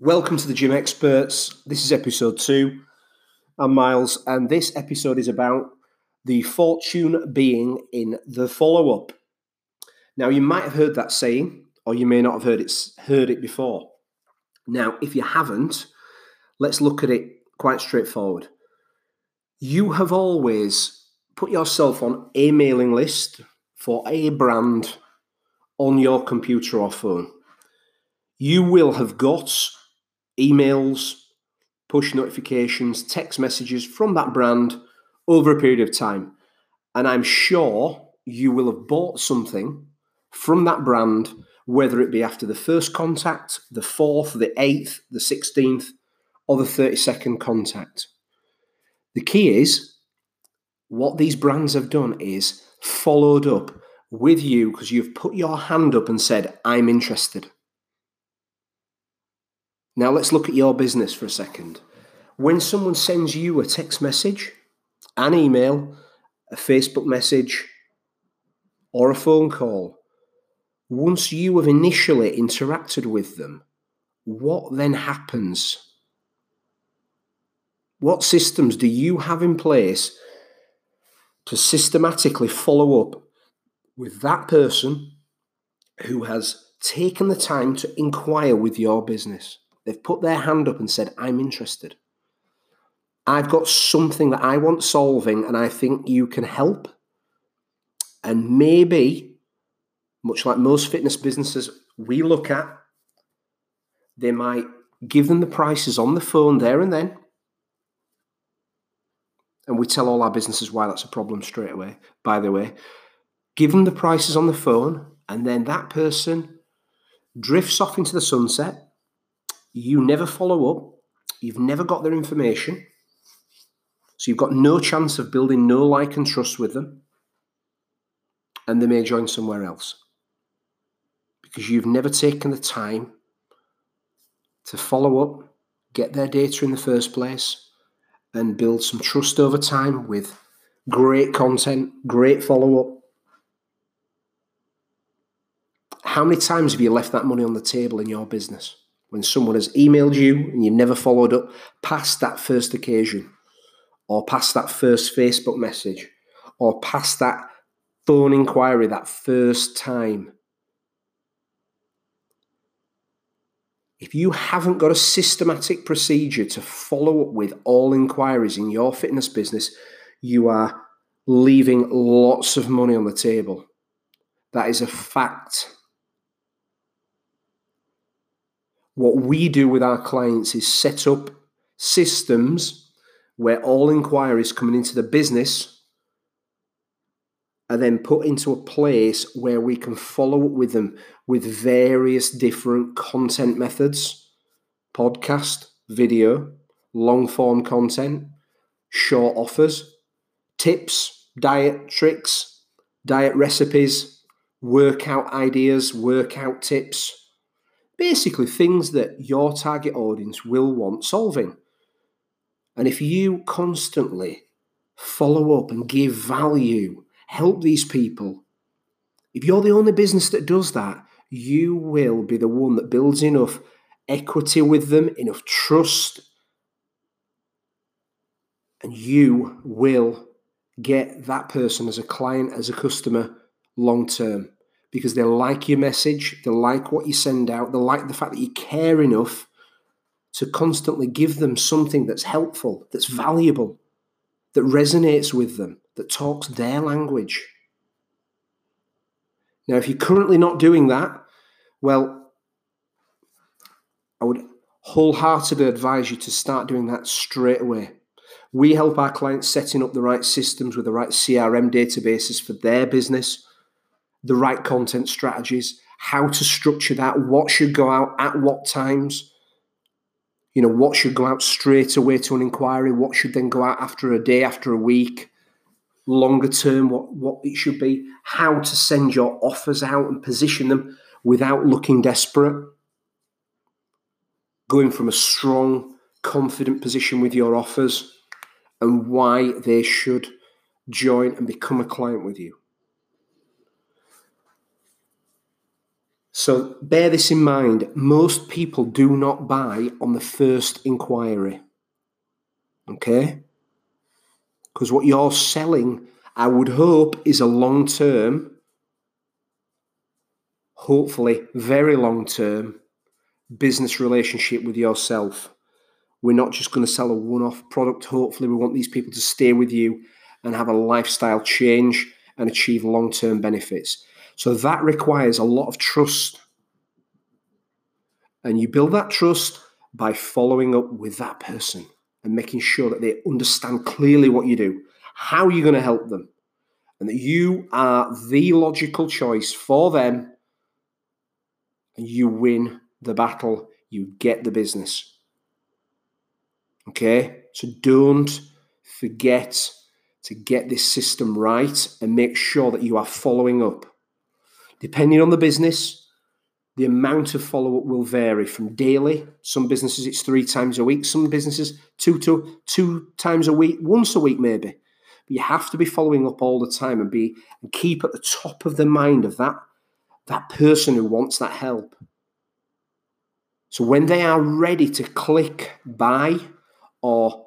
Welcome to the Gym Experts. This is episode two. I'm Miles, and this episode is about the fortune being in the follow up. Now, you might have heard that saying, or you may not have heard it, heard it before. Now, if you haven't, let's look at it quite straightforward. You have always put yourself on a mailing list for a brand on your computer or phone. You will have got emails, push notifications, text messages from that brand over a period of time. And I'm sure you will have bought something from that brand, whether it be after the first contact, the fourth, the eighth, the 16th, or the 32nd contact. The key is what these brands have done is followed up with you because you've put your hand up and said, I'm interested. Now let's look at your business for a second. When someone sends you a text message, an email, a Facebook message, or a phone call, once you have initially interacted with them, what then happens? What systems do you have in place to systematically follow up with that person who has taken the time to inquire with your business? They've put their hand up and said, I'm interested. I've got something that I want solving and I think you can help. And maybe, much like most fitness businesses we look at, they might give them the prices on the phone there and then. And we tell all our businesses why that's a problem straight away, by the way. Give them the prices on the phone, and then that person drifts off into the sunset you never follow up, you've never got their information, so you've got no chance of building no like and trust with them, and they may join somewhere else because you've never taken the time to follow up, get their data in the first place, and build some trust over time with great content, great follow up. How many times have you left that money on the table in your business? When someone has emailed you and you've never followed up past that first occasion, or past that first Facebook message, or past that phone inquiry that first time. If you haven't got a systematic procedure to follow up with all inquiries in your fitness business, you are leaving lots of money on the table. That is a fact. What we do with our clients is set up systems where all inquiries coming into the business are then put into a place where we can follow up with them with various different content methods podcast, video, long form content, short offers, tips, diet tricks, diet recipes, workout ideas, workout tips basically things that your target audience will want solving. And if you constantly follow up and give value, help these people, if you're the only business that does that, you will be the one that builds enough equity with them, enough trust, and you will get that person as a client, as a customer long term because they like your message, they like what you send out, they like the fact that you care enough to constantly give them something that's helpful, that's hmm. valuable, that resonates with them, that talks their language. Now, if you're currently not doing that, well, I would wholeheartedly advise you to start doing that straight away. We help our clients setting up the right systems with the right CRM databases for their business the right content strategies, how to structure that, what should go out at what times. You know, what should go out straight away to an inquiry, what should then go out after a day, after a week, longer term, what, what it should be, how to send your offers out and position them without looking desperate. Going from a strong, confident position with your offers and why they should join and become a client with you. So bear this in mind most people do not buy on the first inquiry. Okay? Because what you're selling, I would hope, is a long term, hopefully very long term business relationship with yourself. We're not just going to sell a one off product. Hopefully, we want these people to stay with you and have a lifestyle change and achieve long term benefits. So that requires a lot of trust. And you build that trust by following up with that person and making sure that they understand clearly what you do, how you're going to help them, and that you are the logical choice for them. And you win the battle, you get the business. Okay? So don't forget to get this system right and make sure that you are following up. Depending on the business, the amount of follow up will vary from daily. Some businesses it's three times a week. Some businesses two to two times a week, once a week maybe. But you have to be following up all the time and be and keep at the top of the mind of that that person who wants that help. So when they are ready to click buy or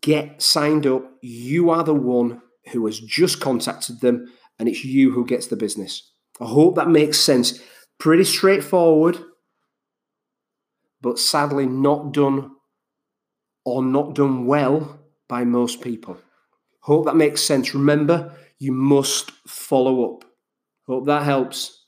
get signed up, you are the one who has just contacted them and it's you who gets the business. I hope that makes sense. Pretty straightforward, but sadly not done or not done well by most people. Hope that makes sense. Remember, you must follow up. Hope that helps.